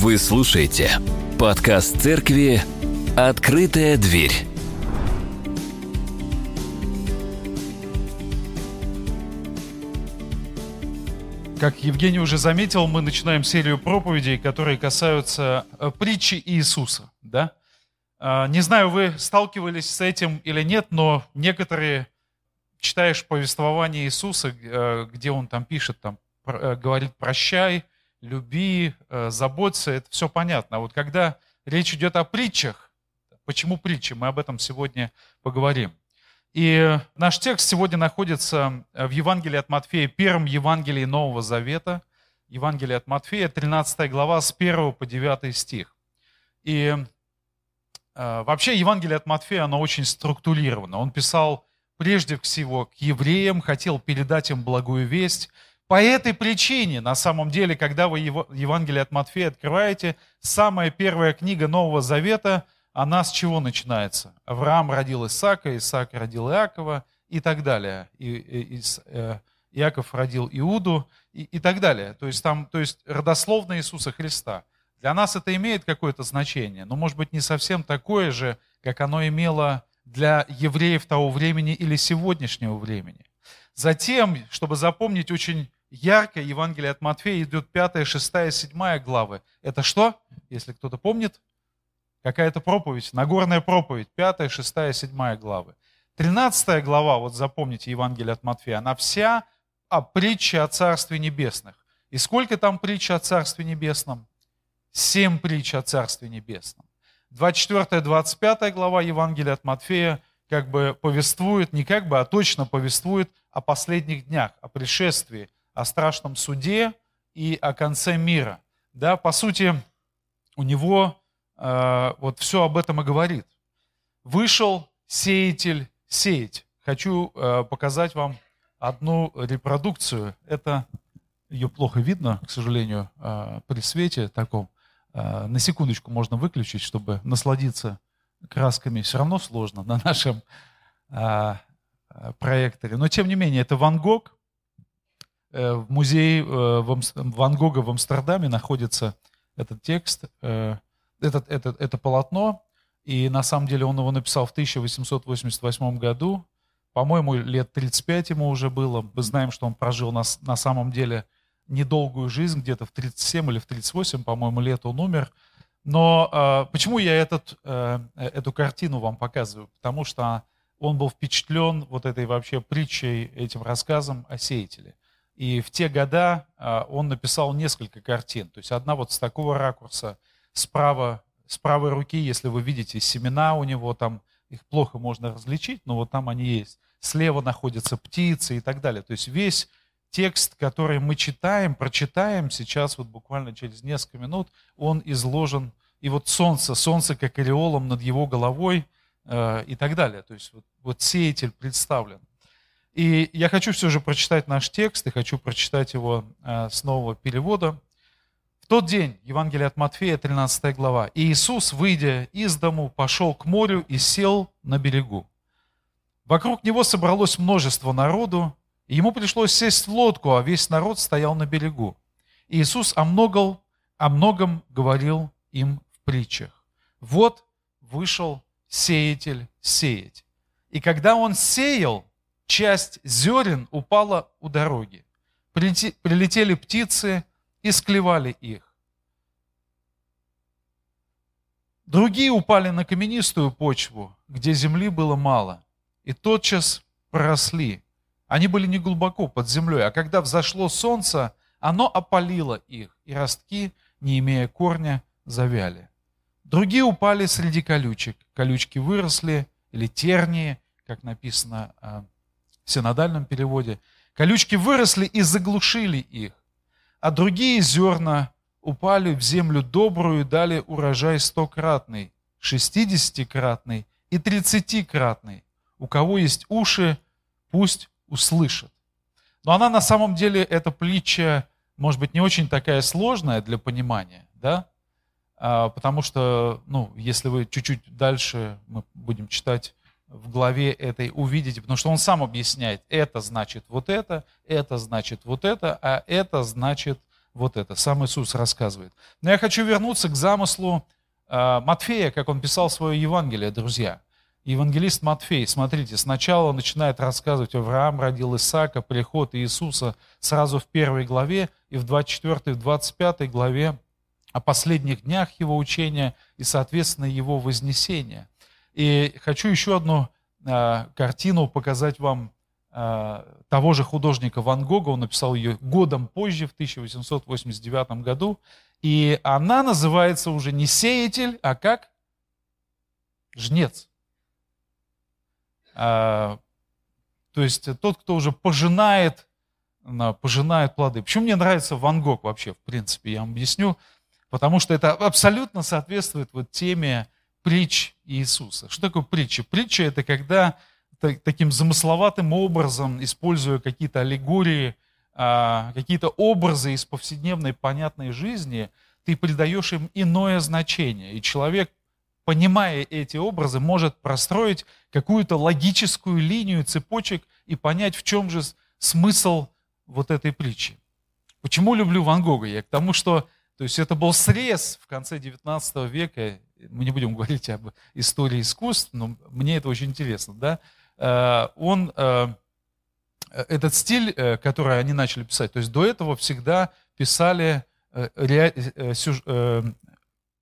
Вы слушаете подкаст церкви «Открытая дверь». Как Евгений уже заметил, мы начинаем серию проповедей, которые касаются э, притчи Иисуса. Да? А, не знаю, вы сталкивались с этим или нет, но некоторые, читаешь повествование Иисуса, э, где он там пишет, там, э, говорит «прощай», «люби», «заботься», это все понятно. А вот когда речь идет о притчах, почему притчи, мы об этом сегодня поговорим. И наш текст сегодня находится в Евангелии от Матфея, первом Евангелии Нового Завета, Евангелие от Матфея, 13 глава, с 1 по 9 стих. И э, вообще Евангелие от Матфея, оно очень структурировано. Он писал прежде всего к евреям, хотел передать им благую весть. По этой причине, на самом деле, когда вы Евангелие от Матфея открываете, самая первая книга Нового Завета – она с чего начинается? Авраам родил Исаака, Исаак родил Иакова и так далее. И, и, и, э, Иаков родил Иуду и, и так далее. То есть там, то есть родословно Иисуса Христа. Для нас это имеет какое-то значение, но может быть не совсем такое же, как оно имело для евреев того времени или сегодняшнего времени. Затем, чтобы запомнить очень ярко, Евангелие от Матфея идет 5, 6, 7 главы. Это что? Если кто-то помнит, какая-то проповедь, Нагорная проповедь, 5, 6, 7 главы. 13 глава, вот запомните Евангелие от Матфея, она вся о притче о Царстве Небесных. И сколько там притч о Царстве Небесном? Семь притч о Царстве Небесном. 24-25 глава Евангелия от Матфея как бы повествует, не как бы, а точно повествует о последних днях, о пришествии, о страшном суде и о конце мира. Да, по сути, у него Э, вот все об этом и говорит. Вышел сеятель сеять. Хочу э, показать вам одну репродукцию. Это ее плохо видно, к сожалению, э, при свете таком. На секундочку можно выключить, чтобы насладиться красками. Все равно сложно на нашем проекторе. Но тем не менее, это Ван Гог. В музее Ван Гога в Амстердаме находится этот текст этот, этот, это полотно, и на самом деле он его написал в 1888 году. По-моему, лет 35 ему уже было. Мы знаем, что он прожил на, на самом деле недолгую жизнь, где-то в 37 или в 38, по-моему, лет он умер. Но э, почему я этот, э, эту картину вам показываю? Потому что он был впечатлен вот этой вообще притчей, этим рассказом о сеятеле. И в те года э, он написал несколько картин. То есть одна вот с такого ракурса, справа, с правой руки, если вы видите семена у него, там их плохо можно различить, но вот там они есть. Слева находятся птицы и так далее. То есть весь текст, который мы читаем, прочитаем сейчас вот буквально через несколько минут, он изложен. И вот солнце, солнце как ореолом над его головой э, и так далее. То есть вот, вот сеятель представлен. И я хочу все же прочитать наш текст и хочу прочитать его э, с нового перевода тот день, Евангелие от Матфея, 13 глава, и Иисус, выйдя из дому, пошел к морю и сел на берегу. Вокруг него собралось множество народу, и ему пришлось сесть в лодку, а весь народ стоял на берегу. И Иисус о многом, о многом говорил им в притчах. Вот вышел сеятель сеять. И когда он сеял, часть зерен упала у дороги. Прилетели птицы и склевали их. Другие упали на каменистую почву, где земли было мало, и тотчас проросли. Они были не глубоко под землей, а когда взошло солнце, оно опалило их, и ростки, не имея корня, завяли. Другие упали среди колючек. Колючки выросли, или тернии, как написано а, в синодальном переводе. Колючки выросли и заглушили их а другие зерна упали в землю добрую и дали урожай стократный, шестидесятикратный и тридцатикратный. У кого есть уши, пусть услышит. Но она на самом деле, эта притча, может быть, не очень такая сложная для понимания, да? А, потому что, ну, если вы чуть-чуть дальше, мы будем читать в главе этой увидите, потому что он сам объясняет, это значит вот это, это значит вот это, а это значит вот это, сам Иисус рассказывает. Но я хочу вернуться к замыслу э, Матфея, как он писал свое Евангелие, друзья. Евангелист Матфей, смотрите, сначала начинает рассказывать, Авраам родил Исаака, приход Иисуса сразу в первой главе, и в 24 в 25 главе о последних днях его учения и, соответственно, его вознесения. И хочу еще одну э, картину показать вам э, того же художника Ван Гога. Он написал ее годом позже, в 1889 году. И она называется уже не сеятель, а как? Жнец. А, то есть тот, кто уже пожинает, пожинает плоды. Почему мне нравится Ван Гог вообще, в принципе, я вам объясню. Потому что это абсолютно соответствует вот теме притч Иисуса. Что такое притча? Притча – это когда таким замысловатым образом, используя какие-то аллегории, а, какие-то образы из повседневной понятной жизни, ты придаешь им иное значение. И человек, понимая эти образы, может простроить какую-то логическую линию цепочек и понять, в чем же смысл вот этой притчи. Почему люблю Ван Гога? Я к тому, что то есть это был срез в конце 19 века. Мы не будем говорить об истории искусств, но мне это очень интересно. Да? Э, он, э, этот стиль, э, который они начали писать, то есть до этого всегда писали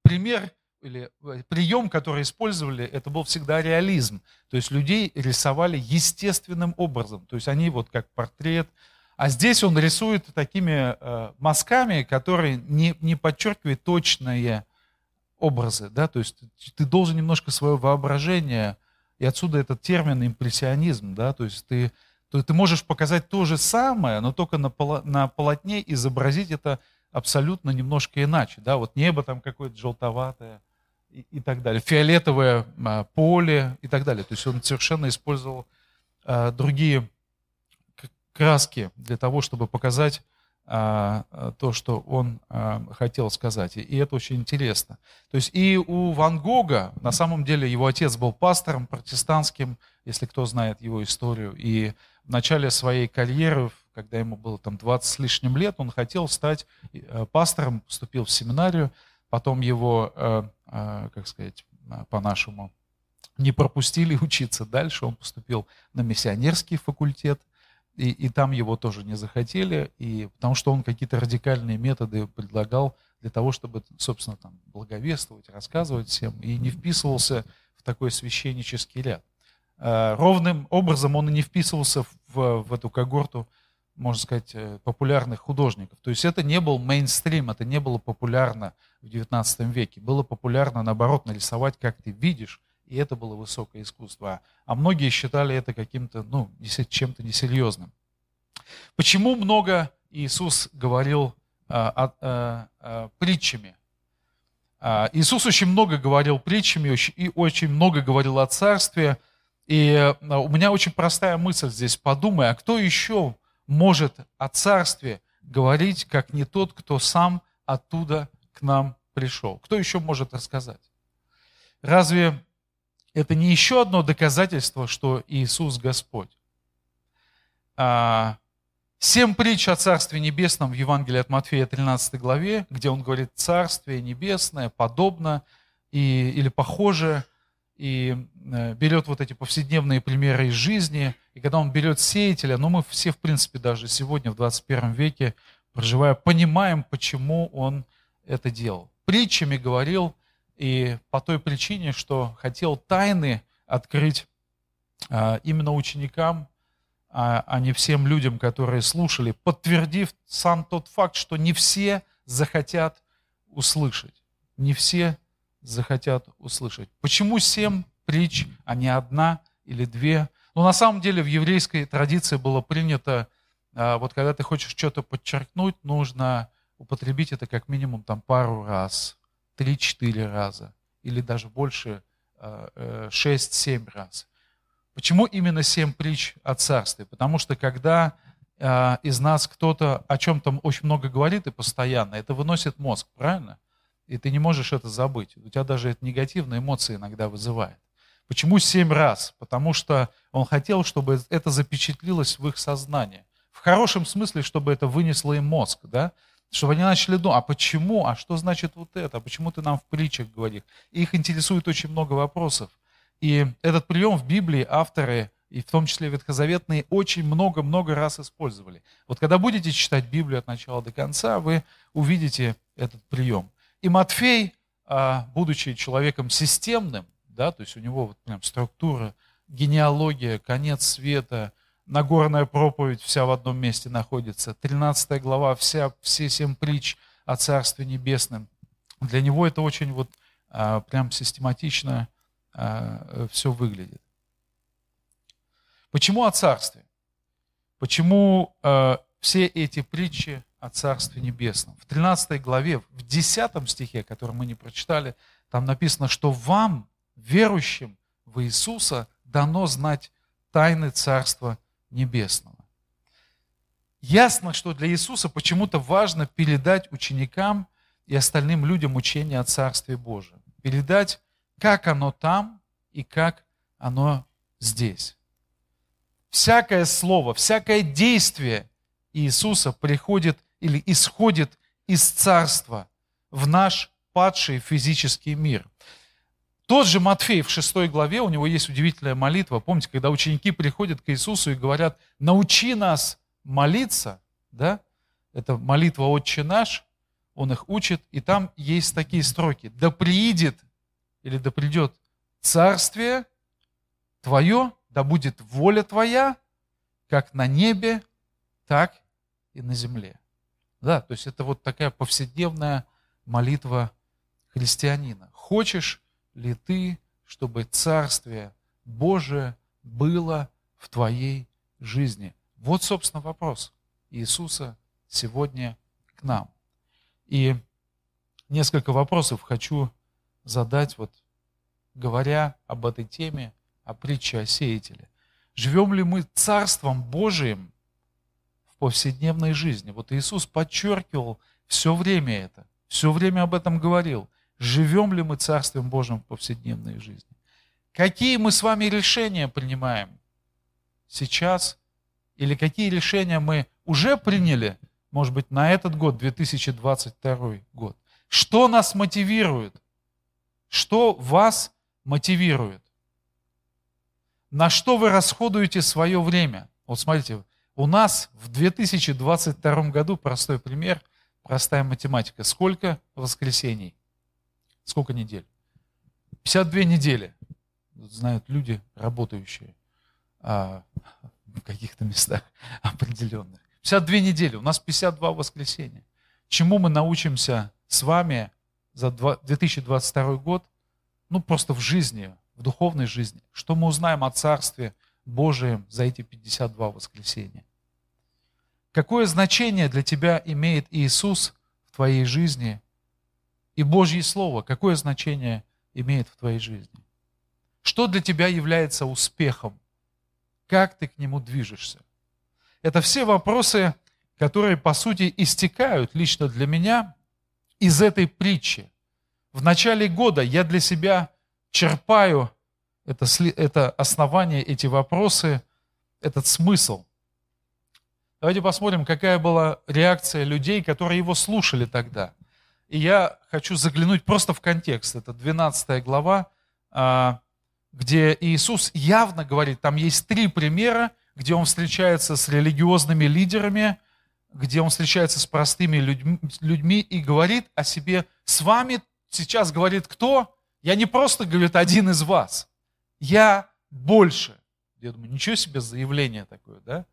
пример или прием, который использовали, это был всегда реализм. То есть людей рисовали естественным образом. То есть они вот как портрет, а здесь он рисует такими э, мазками, которые не, не подчеркивают точные образы. Да? То есть ты должен немножко свое воображение, и отсюда этот термин импрессионизм. Да? То есть ты, то, ты можешь показать то же самое, но только на, поло, на полотне изобразить это абсолютно немножко иначе. Да? Вот небо там какое-то желтоватое и, и так далее, фиолетовое а, поле и так далее. То есть он совершенно использовал а, другие краски для того, чтобы показать то, что он а, хотел сказать. И это очень интересно. То есть и у Ван Гога, на самом деле, его отец был пастором протестантским, если кто знает его историю. И в начале своей карьеры, когда ему было там 20 с лишним лет, он хотел стать пастором, поступил в семинарию, потом его, как сказать, по-нашему, не пропустили учиться дальше, он поступил на миссионерский факультет – и, и там его тоже не захотели, и, потому что он какие-то радикальные методы предлагал для того, чтобы, собственно, там, благовествовать, рассказывать всем, и не вписывался в такой священнический ряд. А, ровным образом он и не вписывался в, в эту когорту, можно сказать, э, популярных художников. То есть это не был мейнстрим, это не было популярно в XIX веке. Было популярно, наоборот, нарисовать, как ты видишь, и это было высокое искусство. А многие считали это каким-то, ну, чем-то несерьезным. Почему много Иисус говорил а, а, а, притчами? А, Иисус очень много говорил притчами и очень много говорил о царстве. И а, у меня очень простая мысль здесь. Подумай, а кто еще может о царстве говорить, как не тот, кто сам оттуда к нам пришел? Кто еще может рассказать? Разве это не еще одно доказательство, что Иисус Господь. А, семь притч о Царстве Небесном в Евангелии от Матфея 13 главе, где он говорит «Царствие Небесное подобно и, или похоже», и э, берет вот эти повседневные примеры из жизни, и когда он берет сеятеля, ну мы все, в принципе, даже сегодня, в 21 веке, проживая, понимаем, почему он это делал. Притчами говорил и по той причине, что хотел тайны открыть а, именно ученикам, а, а не всем людям, которые слушали, подтвердив сам тот факт, что не все захотят услышать. Не все захотят услышать. Почему семь притч, а не одна или две? Ну, на самом деле, в еврейской традиции было принято, а, вот когда ты хочешь что-то подчеркнуть, нужно употребить это как минимум там пару раз. 3-4 раза или даже больше 6-7 э, раз. Почему именно 7 притч о царстве? Потому что когда э, из нас кто-то о чем-то очень много говорит и постоянно, это выносит мозг, правильно? И ты не можешь это забыть. У тебя даже это негативные эмоции иногда вызывает. Почему семь раз? Потому что он хотел, чтобы это запечатлилось в их сознании. В хорошем смысле, чтобы это вынесло им мозг. Да? Чтобы они начали думать, а почему, а что значит вот это, а почему ты нам в притчах говоришь? И их интересует очень много вопросов. И этот прием в Библии авторы, и в том числе ветхозаветные, очень много-много раз использовали. Вот когда будете читать Библию от начала до конца, вы увидите этот прием. И Матфей, а, будучи человеком системным, да, то есть у него вот прям структура, генеалогия, конец света, Нагорная проповедь вся в одном месте находится, 13 глава, вся, все семь притч о Царстве Небесном. Для него это очень вот а, прям систематично а, все выглядит. Почему о Царстве? Почему а, все эти притчи о Царстве Небесном? В 13 главе, в 10 стихе, который мы не прочитали, там написано, что вам, верующим в Иисуса, дано знать тайны Царства Небесного. Ясно, что для Иисуса почему-то важно передать ученикам и остальным людям учение о Царстве Божьем. Передать, как оно там и как оно здесь. Всякое слово, всякое действие Иисуса приходит или исходит из Царства в наш падший физический мир. Тот же Матфей в 6 главе, у него есть удивительная молитва. Помните, когда ученики приходят к Иисусу и говорят, научи нас молиться, да? Это молитва «Отче наш», он их учит, и там есть такие строки. «Да приидет» или «Да придет царствие Твое, да будет воля Твоя, как на небе, так и на земле». Да, то есть это вот такая повседневная молитва христианина. Хочешь ли ты, чтобы Царствие Божие было в твоей жизни? Вот, собственно, вопрос Иисуса сегодня к нам. И несколько вопросов хочу задать, вот, говоря об этой теме, о притче о сеятеле. Живем ли мы Царством Божиим в повседневной жизни? Вот Иисус подчеркивал все время это, все время об этом говорил живем ли мы Царствием Божьим в повседневной жизни. Какие мы с вами решения принимаем сейчас, или какие решения мы уже приняли, может быть, на этот год, 2022 год. Что нас мотивирует? Что вас мотивирует? На что вы расходуете свое время? Вот смотрите, у нас в 2022 году, простой пример, простая математика. Сколько воскресений? Сколько недель? 52 недели. Знают люди, работающие а, в каких-то местах определенных. 52 недели. У нас 52 воскресенья. Чему мы научимся с вами за 2022 год? Ну, просто в жизни, в духовной жизни. Что мы узнаем о Царстве Божием за эти 52 воскресенья? Какое значение для тебя имеет Иисус в твоей жизни и Божье Слово, какое значение имеет в твоей жизни? Что для тебя является успехом? Как ты к нему движешься? Это все вопросы, которые, по сути, истекают лично для меня из этой притчи. В начале года я для себя черпаю это, это основание, эти вопросы, этот смысл. Давайте посмотрим, какая была реакция людей, которые его слушали тогда – и я хочу заглянуть просто в контекст. Это 12 глава, а, где Иисус явно говорит, там есть три примера, где он встречается с религиозными лидерами, где он встречается с простыми людьми, людьми и говорит о себе, с вами сейчас говорит кто? Я не просто, говорит, один из вас. Я больше. Я думаю, ничего себе заявление такое, да?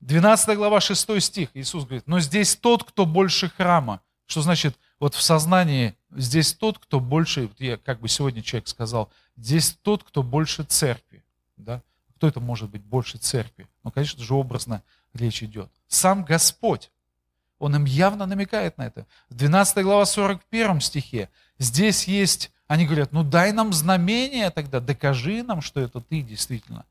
12 глава, 6 стих. Иисус говорит, но здесь тот, кто больше храма. Что значит, вот в сознании здесь тот, кто больше, я как бы сегодня человек сказал, здесь тот, кто больше церкви. Да? Кто это может быть больше церкви? Ну, конечно же, образно речь идет. Сам Господь. Он им явно намекает на это. В 12 глава 41 стихе здесь есть, они говорят, ну дай нам знамение тогда, докажи нам, что это ты действительно.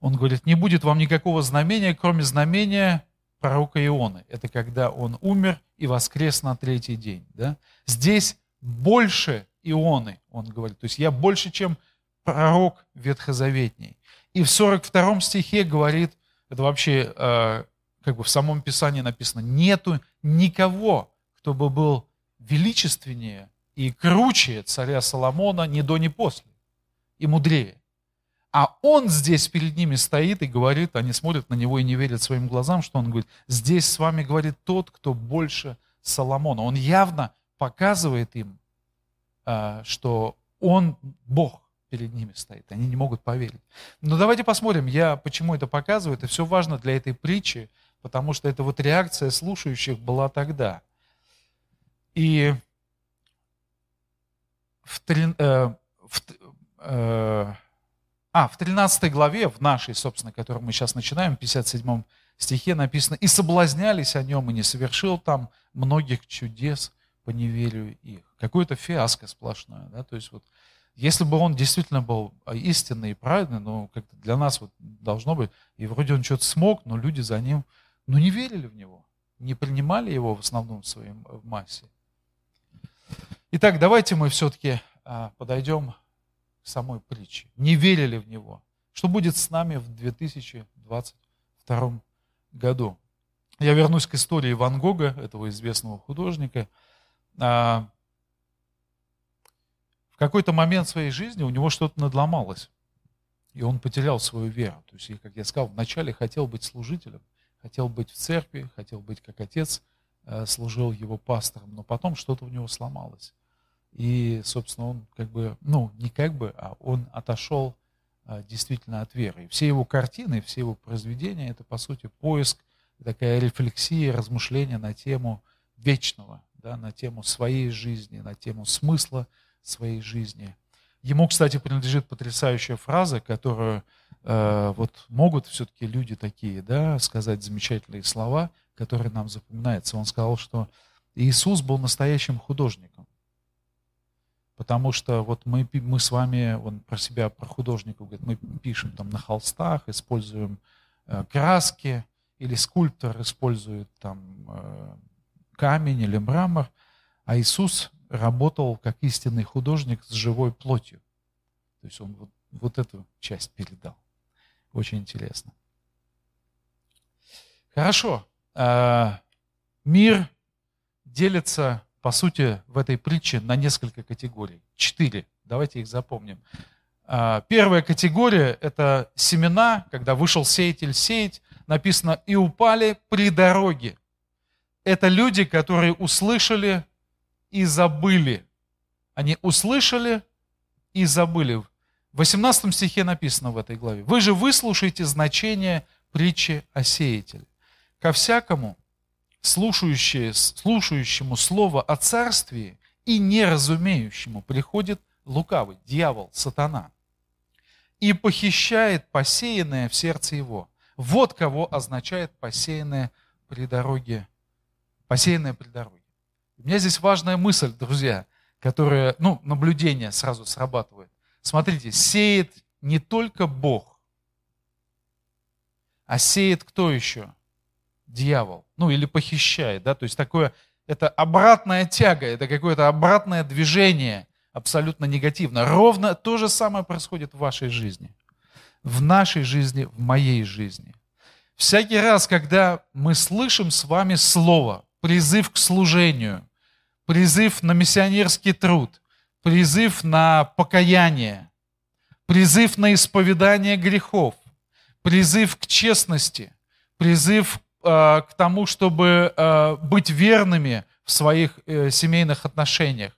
Он говорит, не будет вам никакого знамения, кроме знамения пророка Ионы. Это когда он умер и воскрес на третий день. Да? Здесь больше Ионы, он говорит. То есть я больше, чем пророк ветхозаветний. И в 42 стихе говорит, это вообще э, как бы в самом Писании написано, нету никого, кто бы был величественнее и круче царя Соломона ни до, ни после, и мудрее. А он здесь перед ними стоит и говорит, они смотрят на него и не верят своим глазам, что он говорит, здесь с вами говорит тот, кто больше Соломона. Он явно показывает им, а, что он Бог перед ними стоит. Они не могут поверить. Но давайте посмотрим, я почему это показываю. Это все важно для этой притчи, потому что это вот реакция слушающих была тогда. И в, э, в, э, а, в 13 главе, в нашей, собственно, которую мы сейчас начинаем, в 57 стихе написано, «И соблазнялись о нем, и не совершил там многих чудес по неверию их». Какое-то фиаско сплошное. Да? То есть вот, если бы он действительно был истинный и праведный, ну, как для нас вот должно быть, и вроде он что-то смог, но люди за ним, ну, не верили в него, не принимали его в основном в своей массе. Итак, давайте мы все-таки а, подойдем самой притчи, не верили в него. Что будет с нами в 2022 году? Я вернусь к истории Ван Гога, этого известного художника. А, в какой-то момент своей жизни у него что-то надломалось, и он потерял свою веру. То есть, как я сказал, вначале хотел быть служителем, хотел быть в церкви, хотел быть как отец, э, служил его пастором, но потом что-то у него сломалось. И, собственно, он как бы, ну, не как бы, а он отошел а, действительно от веры. Все его картины, все его произведения, это, по сути, поиск, такая рефлексия, размышления на тему вечного, да, на тему своей жизни, на тему смысла своей жизни. Ему, кстати, принадлежит потрясающая фраза, которую э, вот могут все-таки люди такие, да, сказать замечательные слова, которые нам запоминаются. Он сказал, что Иисус был настоящим художником. Потому что вот мы, мы с вами, он про себя, про художника говорит, мы пишем там на холстах, используем э, краски, или скульптор использует там э, камень или мрамор, а Иисус работал как истинный художник с живой плотью. То есть он вот, вот эту часть передал. Очень интересно. Хорошо. Э, мир делится по сути, в этой притче на несколько категорий. Четыре. Давайте их запомним. А, первая категория – это семена, когда вышел сеятель сеять, написано «и упали при дороге». Это люди, которые услышали и забыли. Они услышали и забыли. В 18 стихе написано в этой главе. «Вы же выслушаете значение притчи о сеятеле. Ко всякому, слушающему слово о царстве и неразумеющему приходит лукавый, дьявол, сатана, и похищает посеянное в сердце его. Вот кого означает посеянное при дороге, посеянное при дороге. У меня здесь важная мысль, друзья, которая, ну, наблюдение сразу срабатывает. Смотрите, сеет не только Бог, а сеет кто еще? дьявол, ну или похищает, да, то есть такое, это обратная тяга, это какое-то обратное движение, абсолютно негативно. Ровно то же самое происходит в вашей жизни, в нашей жизни, в моей жизни. Всякий раз, когда мы слышим с вами слово, призыв к служению, призыв на миссионерский труд, призыв на покаяние, призыв на исповедание грехов, призыв к честности, призыв к тому, чтобы э, быть верными в своих э, семейных отношениях.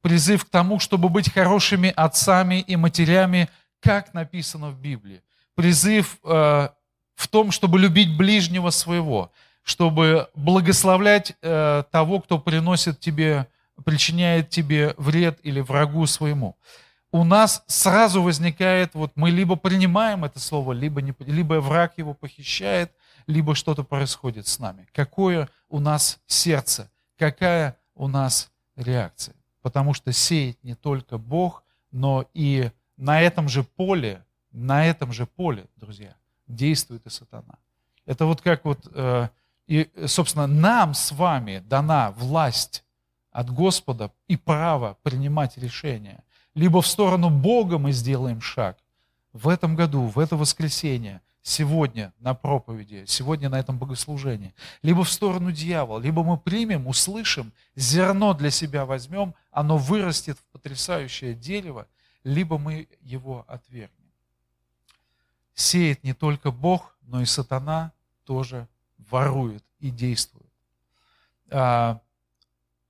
Призыв к тому, чтобы быть хорошими отцами и матерями, как написано в Библии. Призыв в том, чтобы любить ближнего своего, чтобы благословлять того, кто приносит тебе, причиняет тебе вред или врагу своему. У нас сразу возникает, вот мы либо принимаем это слово, либо, не, либо враг его похищает, либо что-то происходит с нами. Какое у нас сердце, какая у нас реакция. Потому что сеет не только Бог, но и на этом же поле, на этом же поле, друзья, действует и сатана. Это вот как вот, э, и, собственно, нам с вами дана власть от Господа и право принимать решения. Либо в сторону Бога мы сделаем шаг. В этом году, в это воскресенье, сегодня на проповеди, сегодня на этом богослужении, либо в сторону дьявола, либо мы примем, услышим, зерно для себя возьмем, оно вырастет в потрясающее дерево, либо мы его отвергнем. Сеет не только Бог, но и сатана тоже ворует и действует. А,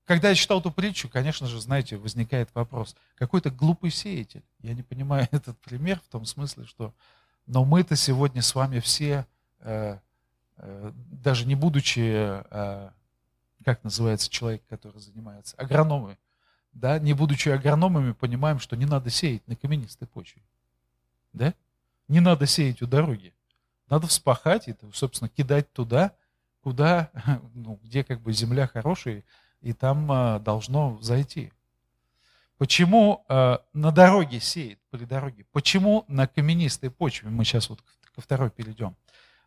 когда я читал эту притчу, конечно же, знаете, возникает вопрос, какой-то глупый сеятель. Я не понимаю этот пример в том смысле, что но мы-то сегодня с вами все, э, э, даже не будучи, э, как называется человек, который занимается, агрономы, да, не будучи агрономами, понимаем, что не надо сеять на каменистой почве. Да? Не надо сеять у дороги. Надо вспахать и, собственно, кидать туда, куда, ну, где как бы земля хорошая, и там должно зайти. Почему э, на дороге сеет, при дороге? Почему на каменистой почве? Мы сейчас вот ко второй перейдем.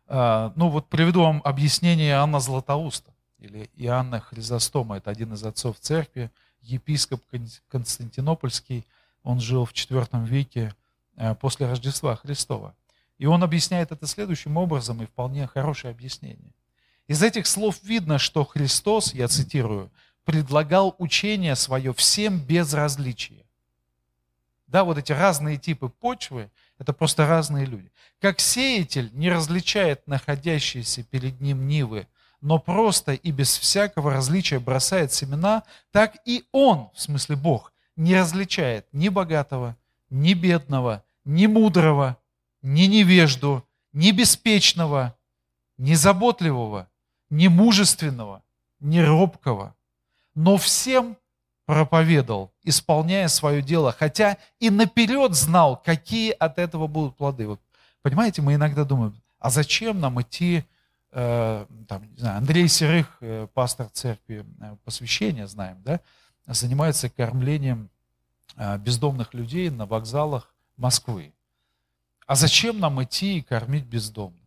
Э, ну вот приведу вам объяснение Иоанна Златоуста или Иоанна Хризостома. Это один из отцов церкви, епископ Константинопольский. Он жил в IV веке э, после Рождества Христова. И он объясняет это следующим образом, и вполне хорошее объяснение. Из этих слов видно, что Христос, я цитирую, предлагал учение свое всем без различия. Да, вот эти разные типы почвы, это просто разные люди. Как сеятель не различает находящиеся перед ним нивы, но просто и без всякого различия бросает семена, так и он, в смысле Бог, не различает ни богатого, ни бедного, ни мудрого, ни невежду, ни беспечного, ни заботливого, ни мужественного, ни робкого, но всем проповедовал, исполняя свое дело, хотя и наперед знал, какие от этого будут плоды. Вот, понимаете, мы иногда думаем, а зачем нам идти, э, там, не знаю, Андрей Серых, э, пастор церкви э, посвящения, знаем, да, занимается кормлением э, бездомных людей на вокзалах Москвы. А зачем нам идти и кормить бездомных?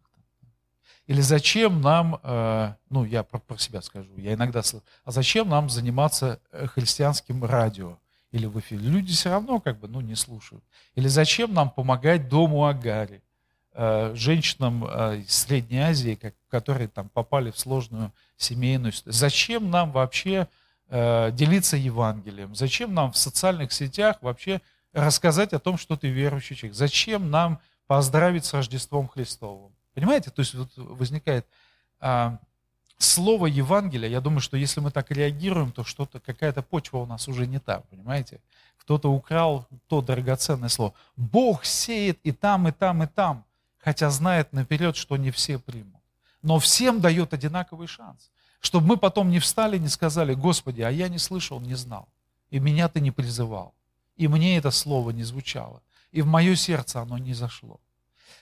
Или зачем нам, э, ну я про, себя скажу, я иногда слышу, а зачем нам заниматься э, христианским радио или в эфире? Люди все равно как бы ну, не слушают. Или зачем нам помогать дому Агари, э, женщинам из Средней Азии, которые там попали в сложную семейную ситуацию? Зачем нам вообще делиться Евангелием? Зачем нам в социальных сетях вообще рассказать о том, что ты верующий человек? Зачем нам поздравить с Рождеством Христовым? Понимаете? То есть вот возникает а, слово Евангелия. Я думаю, что если мы так реагируем, то что-то, какая-то почва у нас уже не та, понимаете? Кто-то украл то драгоценное слово. Бог сеет и там, и там, и там, хотя знает наперед, что не все примут. Но всем дает одинаковый шанс. Чтобы мы потом не встали, не сказали, Господи, а я не слышал, не знал. И меня ты не призывал. И мне это слово не звучало. И в мое сердце оно не зашло.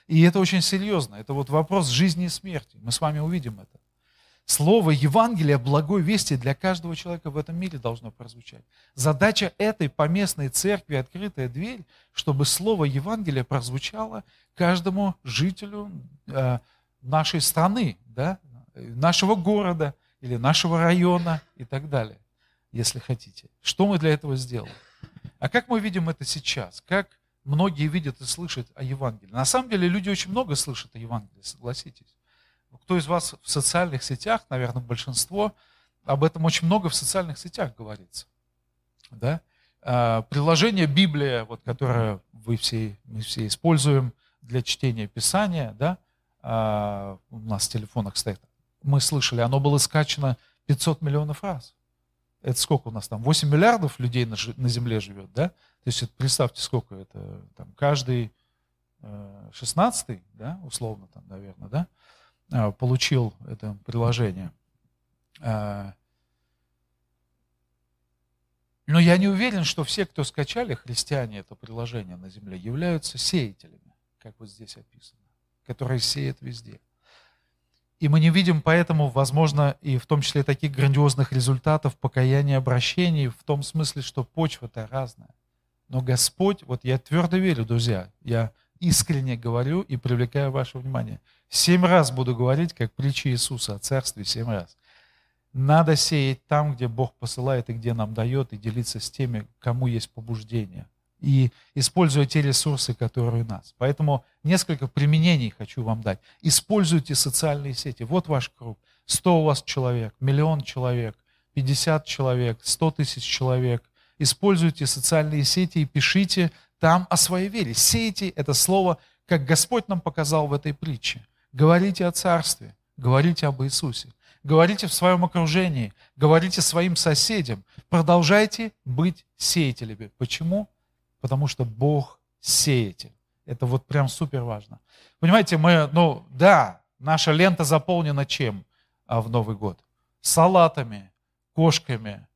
И это очень серьезно. Это вот вопрос жизни и смерти. Мы с вами увидим это. Слово Евангелия, благой вести для каждого человека в этом мире должно прозвучать. Задача этой поместной церкви, открытая дверь, чтобы слово Евангелия прозвучало каждому жителю э, нашей страны, да, нашего города или нашего района и так далее, если хотите. Что мы для этого сделали? А как мы видим это сейчас? Как многие видят и слышат о Евангелии. На самом деле люди очень много слышат о Евангелии, согласитесь. Кто из вас в социальных сетях, наверное, большинство, об этом очень много в социальных сетях говорится. Да? А, приложение Библия, вот, которое вы все, мы все используем для чтения Писания, да? А, у нас в телефонах стоит, мы слышали, оно было скачано 500 миллионов раз. Это сколько у нас там? 8 миллиардов людей на, на Земле живет, да? То есть представьте, сколько это, там, каждый э, шестнадцатый, да, условно, там, наверное, да, а, получил это приложение. А, но я не уверен, что все, кто скачали, христиане, это приложение на земле, являются сеятелями, как вот здесь описано, которые сеют везде. И мы не видим поэтому, возможно, и в том числе таких грандиозных результатов покаяния, обращений, в том смысле, что почва-то разная. Но Господь, вот я твердо верю, друзья, я искренне говорю и привлекаю ваше внимание. Семь раз буду говорить, как притча Иисуса о царстве, семь раз. Надо сеять там, где Бог посылает и где нам дает, и делиться с теми, кому есть побуждение. и используя те ресурсы, которые у нас. Поэтому несколько применений хочу вам дать. Используйте социальные сети. Вот ваш круг. 100 у вас человек, миллион человек, 50 человек, 100 тысяч человек. Используйте социальные сети и пишите там о своей вере. Сейте это слово, как Господь нам показал в этой притче. Говорите о Царстве, говорите об Иисусе. Говорите в своем окружении, говорите своим соседям. Продолжайте быть сеятелями. Почему? Потому что Бог сеятель. Это вот прям супер важно. Понимаете, мы, ну да, наша лента заполнена чем а, в Новый год? Салатами, кошками,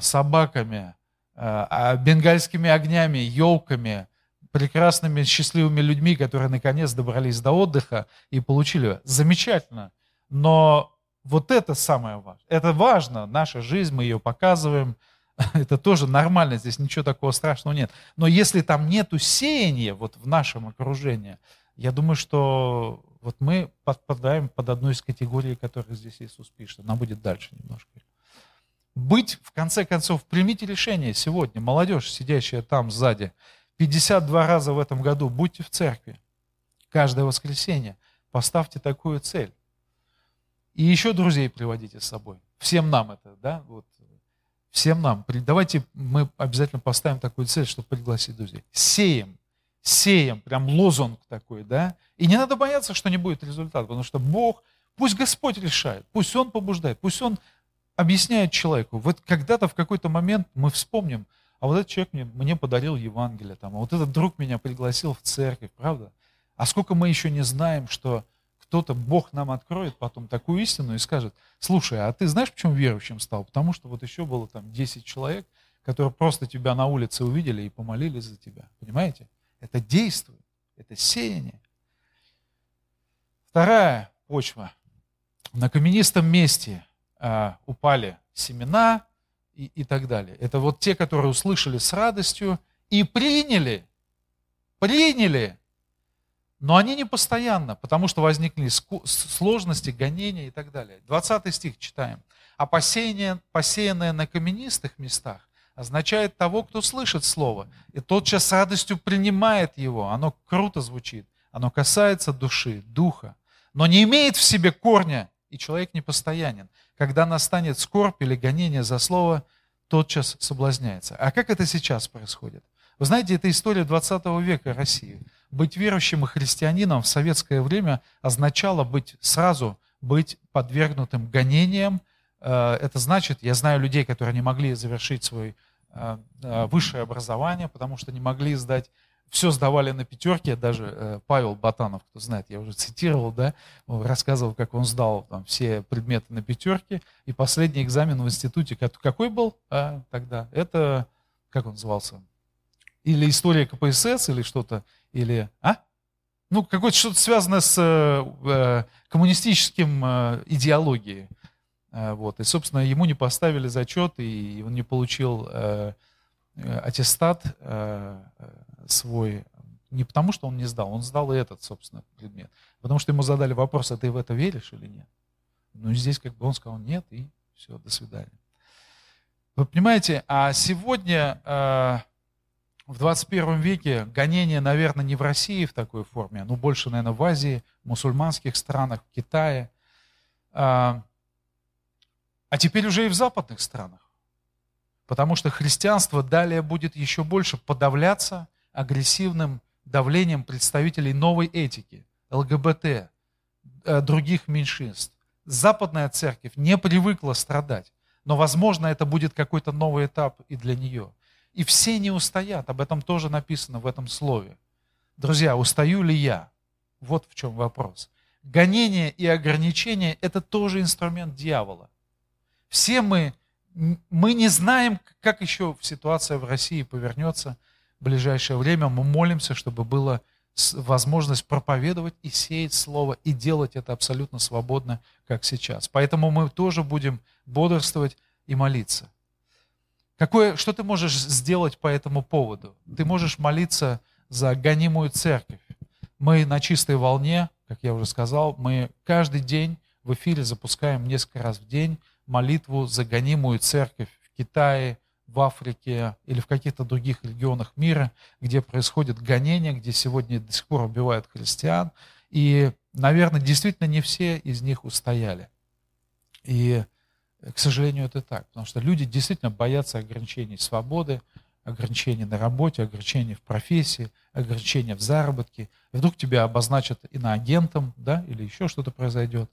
собаками, а, а, бенгальскими огнями, елками, прекрасными, счастливыми людьми, которые наконец добрались до отдыха и получили. Замечательно. Но вот это самое важное. Это важно, наша жизнь, мы ее показываем. Это тоже нормально, здесь ничего такого страшного нет. Но если там нету сеяния вот в нашем окружении, я думаю, что вот мы подпадаем под одну из категорий, которые здесь Иисус пишет. Она будет дальше немножко. Быть, в конце концов, примите решение сегодня, молодежь, сидящая там сзади, 52 раза в этом году будьте в церкви. Каждое воскресенье поставьте такую цель. И еще друзей приводите с собой. Всем нам это, да, вот, всем нам. Давайте мы обязательно поставим такую цель, чтобы пригласить друзей. Сеем, сеем, прям лозунг такой, да. И не надо бояться, что не будет результата, потому что Бог, пусть Господь решает, пусть Он побуждает, пусть Он объясняет человеку. Вот когда-то в какой-то момент мы вспомним, а вот этот человек мне, мне подарил Евангелие, там, а вот этот друг меня пригласил в церковь, правда? А сколько мы еще не знаем, что кто-то, Бог нам откроет потом такую истину и скажет, слушай, а ты знаешь, почему верующим стал? Потому что вот еще было там 10 человек, которые просто тебя на улице увидели и помолились за тебя. Понимаете? Это действует, это сеяние. Вторая почва. На каменистом месте а, упали семена и, и так далее. Это вот те, которые услышали с радостью и приняли, приняли но они не постоянно, потому что возникли сложности, гонения и так далее. 20 стих читаем. А посеяние, посеянное на каменистых местах означает того, кто слышит слово, и тотчас с радостью принимает его. Оно круто звучит, оно касается души, духа, но не имеет в себе корня, и человек непостоянен. Когда настанет скорбь или гонение за слово, тотчас соблазняется. А как это сейчас происходит? Вы знаете, это история 20 века России. Быть верующим и христианином в советское время означало быть сразу быть подвергнутым гонениям. Э, это значит, я знаю людей, которые не могли завершить свое э, э, высшее образование, потому что не могли сдать все сдавали на пятерке, даже Павел Батанов, кто знает, я уже цитировал, да, рассказывал, как он сдал там, все предметы на пятерке, и последний экзамен в институте, какой был а, тогда? Это, как он назывался? Или история КПСС, или что-то, или, а? Ну, какое-то что-то связанное с э, коммунистическим э, идеологией. Э, вот. И, собственно, ему не поставили зачет, и он не получил э, э аттестат э, свой. Не потому, что он не сдал, он сдал и этот, собственно, предмет. Потому что ему задали вопрос, а ты в это веришь или нет? Ну, здесь как бы он сказал нет, и все, до свидания. Вы понимаете, а сегодня... Э, в 21 веке гонения, наверное, не в России в такой форме, но больше, наверное, в Азии, в мусульманских странах, в Китае, а, а теперь уже и в западных странах. Потому что христианство далее будет еще больше подавляться агрессивным давлением представителей новой этики, ЛГБТ, э, других меньшинств. Западная церковь не привыкла страдать, но, возможно, это будет какой-то новый этап и для нее – и все не устоят. Об этом тоже написано в этом слове. Друзья, устаю ли я? Вот в чем вопрос. Гонение и ограничение – это тоже инструмент дьявола. Все мы, мы не знаем, как еще ситуация в России повернется в ближайшее время. Мы молимся, чтобы была возможность проповедовать и сеять Слово, и делать это абсолютно свободно, как сейчас. Поэтому мы тоже будем бодрствовать и молиться. Какое, что ты можешь сделать по этому поводу? Ты можешь молиться за гонимую церковь. Мы на чистой волне, как я уже сказал, мы каждый день в эфире запускаем несколько раз в день молитву за гонимую церковь в Китае, в Африке или в каких-то других регионах мира, где происходит гонение, где сегодня до сих пор убивают христиан. И, наверное, действительно не все из них устояли. И, к сожалению, это так, потому что люди действительно боятся ограничений свободы, ограничений на работе, ограничений в профессии, ограничения в заработке. И вдруг тебя обозначат иноагентом, да, или еще что-то произойдет.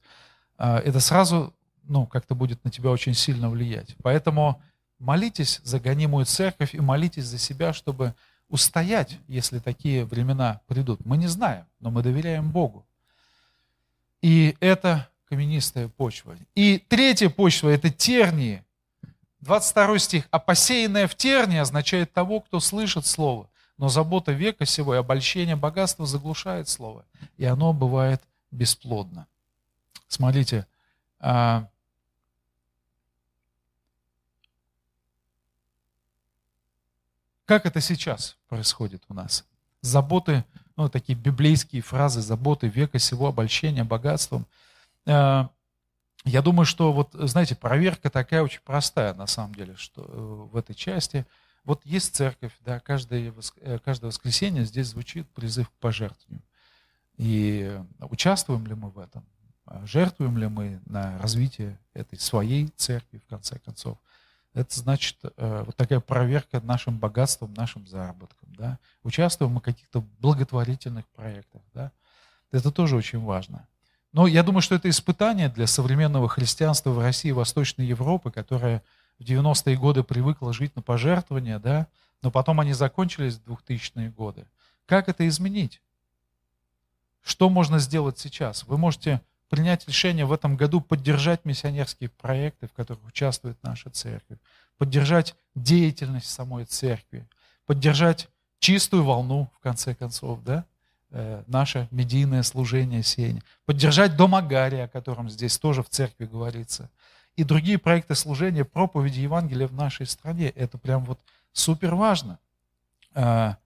А, это сразу, ну, как-то будет на тебя очень сильно влиять. Поэтому молитесь за гонимую церковь и молитесь за себя, чтобы устоять, если такие времена придут. Мы не знаем, но мы доверяем Богу. И это каменистая почва. И третья почва – это тернии. 22 стих. «А посеянное в тернии означает того, кто слышит Слово. Но забота века сего и обольщение богатства заглушает Слово, и оно бывает бесплодно». Смотрите, а, как это сейчас происходит у нас? Заботы, ну, такие библейские фразы, заботы века сего, обольщения богатством. А, я думаю, что вот, знаете, проверка такая очень простая на самом деле, что э, в этой части. Вот есть церковь, да, каждое, э, каждое воскресенье здесь звучит призыв к пожертвованию. И участвуем ли мы в этом? Жертвуем ли мы на развитие этой своей церкви, в конце концов? Это значит э, вот такая проверка нашим богатством, нашим заработком. Да? Участвуем мы в каких-то благотворительных проектах. Да? Это тоже очень важно. Но я думаю, что это испытание для современного христианства в России Восточной Европы, которая в 90-е годы привыкла жить на пожертвования, да, но потом они закончились в 2000-е годы. Как это изменить? Что можно сделать сейчас? Вы можете принять решение в этом году поддержать миссионерские проекты, в которых участвует наша церковь, поддержать деятельность самой церкви, поддержать чистую волну, в конце концов, да, Э, наше медийное служение сеяния, поддержать Дом Агария, о котором здесь тоже в церкви говорится, и другие проекты служения, проповеди Евангелия в нашей стране. Это прям вот супер важно. А,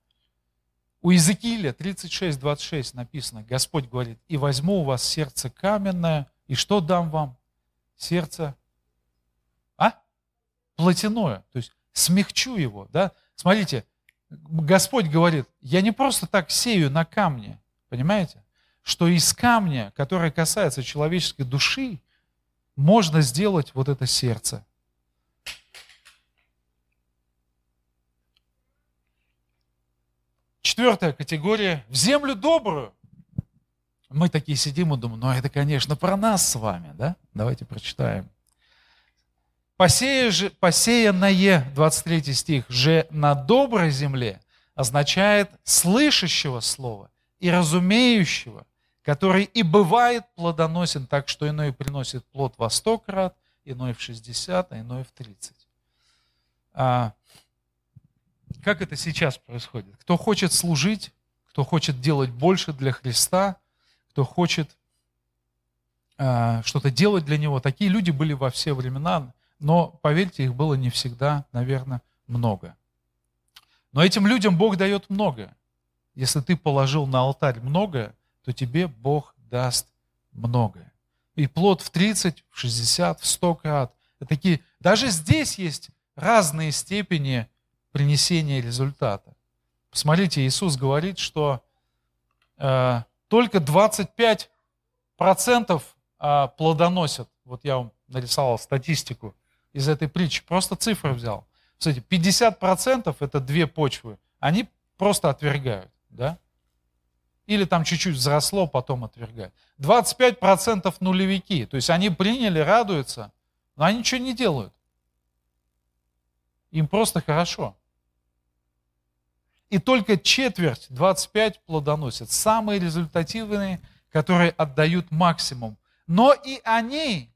у Иезекииля 36.26 написано, Господь говорит, «И возьму у вас сердце каменное, и что дам вам? Сердце, а? Плотяное, то есть смягчу его, да? Смотрите, Господь говорит, я не просто так сею на камне, понимаете? Что из камня, который касается человеческой души, можно сделать вот это сердце. Четвертая категория – в землю добрую. Мы такие сидим и думаем, ну это, конечно, про нас с вами, да? Давайте прочитаем. Посея посеянное, 23 стих, же на доброй земле означает слышащего слова и разумеющего, который и бывает плодоносен так, что иной приносит плод во сто крат, иной в 60, а иной в 30. А, как это сейчас происходит? Кто хочет служить, кто хочет делать больше для Христа, кто хочет а, что-то делать для Него, такие люди были во все времена, но, поверьте, их было не всегда, наверное, много. Но этим людям Бог дает много. Если ты положил на алтарь многое, то тебе Бог даст многое. И плод в 30, в 60, в 100 крат. Такие, даже здесь есть разные степени принесения результата. Посмотрите, Иисус говорит, что э, только 25% э, плодоносят. Вот я вам нарисовал статистику из этой притчи, просто цифры взял. Кстати, 50% это две почвы, они просто отвергают, да? Или там чуть-чуть взросло, потом отвергают. 25% нулевики, то есть они приняли, радуются, но они ничего не делают. Им просто хорошо. И только четверть, 25 плодоносят. Самые результативные, которые отдают максимум. Но и они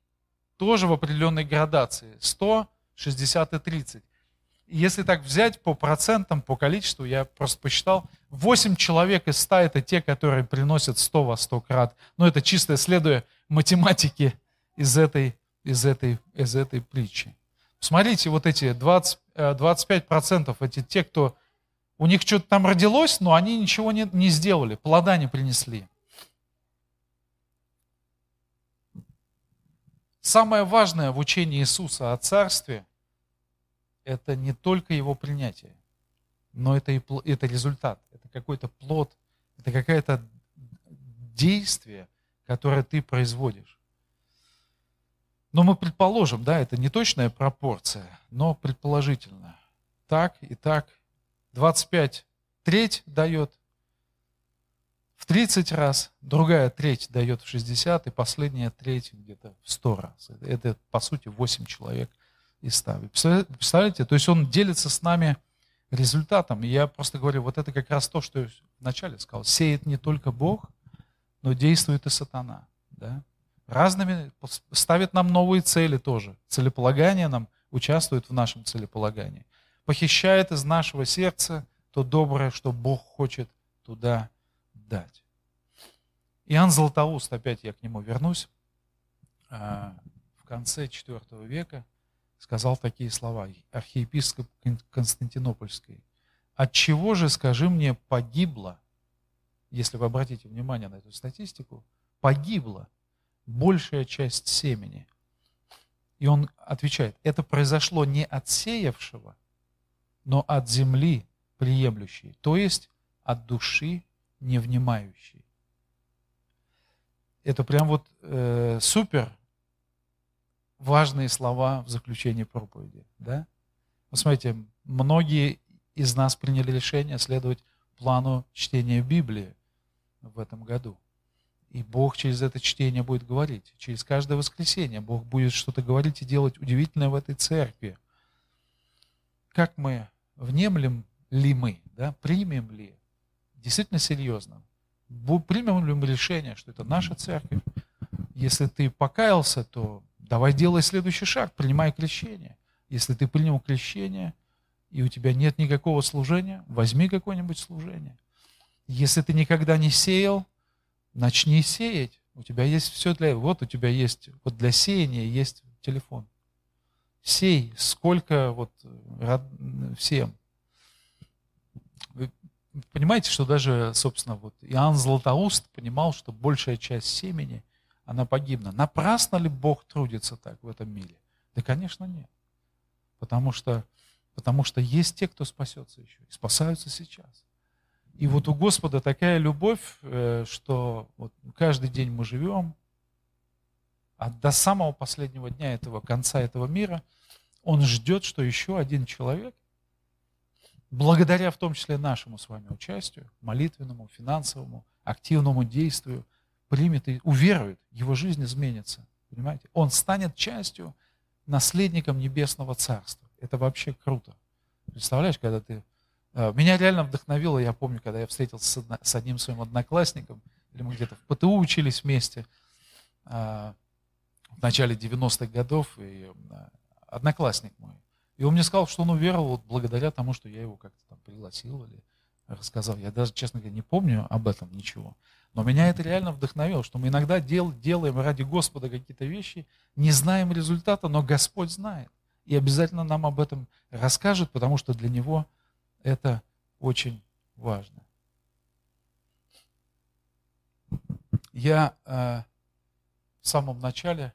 тоже в определенной градации. 100, 60 и 30. Если так взять по процентам, по количеству, я просто посчитал, 8 человек из 100 это те, которые приносят 100 во 100 крат. Но это чисто следуя математике из этой, из этой, из этой притчи. Смотрите, вот эти 20, 25% э, эти те, кто у них что-то там родилось, но они ничего не, не сделали, плода не принесли. Самое важное в учении Иисуса о Царстве это не только его принятие, но это, и, это результат, это какой-то плод, это какое-то действие, которое ты производишь. Но мы предположим, да, это не точная пропорция, но предположительно. Так и так. 25 треть дает в 30 раз, другая треть дает в 60, и последняя треть где-то в 100 раз. Это, по сути, 8 человек из 100. Представляете? То есть он делится с нами результатом. И я просто говорю, вот это как раз то, что я вначале сказал. Сеет не только Бог, но действует и сатана. Да? разными, ставит нам новые цели тоже. Целеполагание нам участвует в нашем целеполагании. Похищает из нашего сердца то доброе, что Бог хочет туда дать. Иоанн Златоуст, опять я к нему вернусь, а, в конце IV века сказал такие слова, архиепископ Константинопольский. От чего же, скажи мне, погибло, если вы обратите внимание на эту статистику, погибло большая часть семени. И он отвечает, это произошло не от сеявшего, но от земли приемлющей, то есть от души невнимающей. Это прям вот э, супер важные слова в заключении проповеди. Да? Вот смотрите, многие из нас приняли решение следовать плану чтения Библии в этом году. И Бог через это чтение будет говорить. Через каждое воскресенье Бог будет что-то говорить и делать удивительное в этой церкви. Как мы, внемлем ли мы, да, примем ли, действительно серьезно, примем ли мы решение, что это наша церковь. Если ты покаялся, то давай делай следующий шаг, принимай крещение. Если ты принял крещение, и у тебя нет никакого служения, возьми какое-нибудь служение. Если ты никогда не сеял, Начни сеять. У тебя есть все для... Вот у тебя есть... Вот для сеяния есть телефон. Сей. Сколько вот род... всем. Вы понимаете, что даже, собственно, вот Иоанн Златоуст понимал, что большая часть семени, она погибна. Напрасно ли Бог трудится так в этом мире? Да, конечно, нет. Потому что, потому что есть те, кто спасется еще. И спасаются сейчас. И вот у Господа такая любовь, э, что вот каждый день мы живем, а до самого последнего дня этого конца этого мира Он ждет, что еще один человек, благодаря в том числе нашему с вами участию, молитвенному, финансовому, активному действию, примет и уверует, его жизнь изменится. Понимаете? Он станет частью, наследником Небесного Царства. Это вообще круто. Представляешь, когда ты Э, меня реально вдохновило, я помню, когда я встретился с одним своим одноклассником, или мы где-то в ПТУ учились вместе э, в начале 90-х годов, и э, одноклассник мой. И он мне сказал, что он уверовал вот благодаря тому, что я его как-то там пригласил или рассказал. Я даже, честно говоря, не помню об этом ничего. Но меня это реально вдохновило, что мы иногда дел, делаем ради Господа какие-то вещи, не знаем результата, но Господь знает. И обязательно нам об этом расскажет, потому что для Него – это очень важно. Я э, в самом начале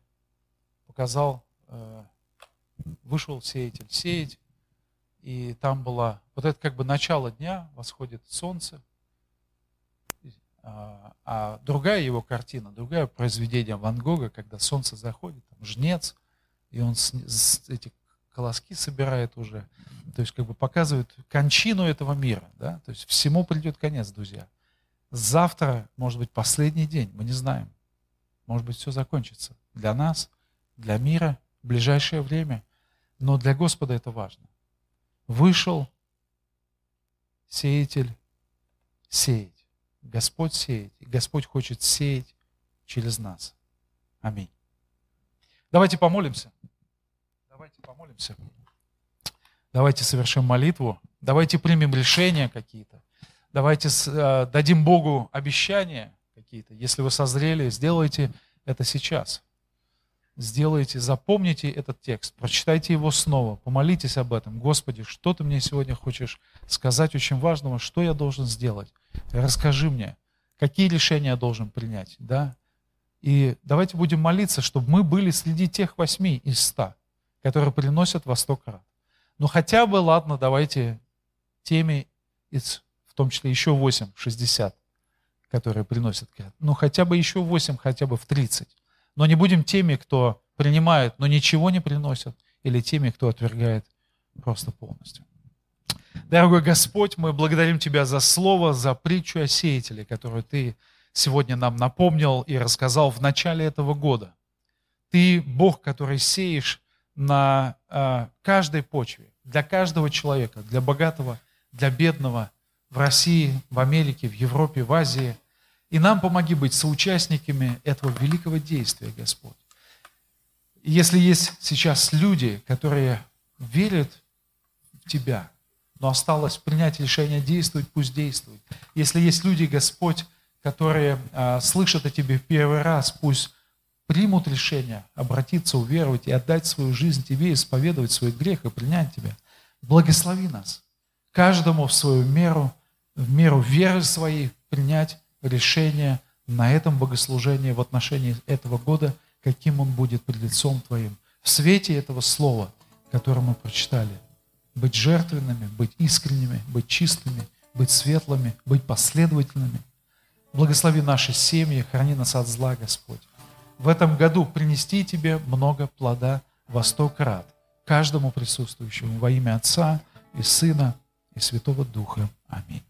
показал, э, вышел сеятель сеять, и там была, вот это как бы начало дня, восходит солнце, а, а другая его картина, другое произведение Ван Гога, когда солнце заходит, там жнец, и он с, с эти колоски собирает уже. То есть как бы показывает кончину этого мира. Да? То есть всему придет конец, друзья. Завтра, может быть, последний день, мы не знаем. Может быть, все закончится. Для нас, для мира, в ближайшее время. Но для Господа это важно. Вышел сеятель сеять. Господь сеет. И Господь хочет сеять через нас. Аминь. Давайте помолимся. Давайте помолимся. Давайте совершим молитву. Давайте примем решения какие-то. Давайте э, дадим Богу обещания какие-то. Если вы созрели, сделайте это сейчас. Сделайте, запомните этот текст, прочитайте его снова, помолитесь об этом. Господи, что ты мне сегодня хочешь сказать очень важного, что я должен сделать? Расскажи мне, какие решения я должен принять, да? И давайте будем молиться, чтобы мы были среди тех восьми из ста, которые приносят во сто крат. Ну хотя бы, ладно, давайте теме, из, в том числе еще 8, 60, которые приносят Ну хотя бы еще 8, хотя бы в 30. Но не будем теми, кто принимает, но ничего не приносят, или теми, кто отвергает просто полностью. Дорогой Господь, мы благодарим Тебя за слово, за притчу о сеятеле, которую Ты сегодня нам напомнил и рассказал в начале этого года. Ты Бог, который сеешь на э, каждой почве, для каждого человека, для богатого, для бедного, в России, в Америке, в Европе, в Азии. И нам помоги быть соучастниками этого великого действия, Господь. И если есть сейчас люди, которые верят в Тебя, но осталось принять решение действовать, пусть действует. Если есть люди, Господь, которые э, слышат о Тебе в первый раз, пусть примут решение обратиться, уверовать и отдать свою жизнь Тебе, исповедовать свой грех и принять Тебя. Благослови нас, каждому в свою меру, в меру веры своей принять решение на этом богослужении в отношении этого года, каким он будет пред лицом Твоим. В свете этого слова, которое мы прочитали, быть жертвенными, быть искренними, быть чистыми, быть светлыми, быть последовательными. Благослови наши семьи, храни нас от зла, Господь. В этом году принести Тебе много плода во сто крат, каждому присутствующему во имя Отца и Сына и Святого Духа. Аминь.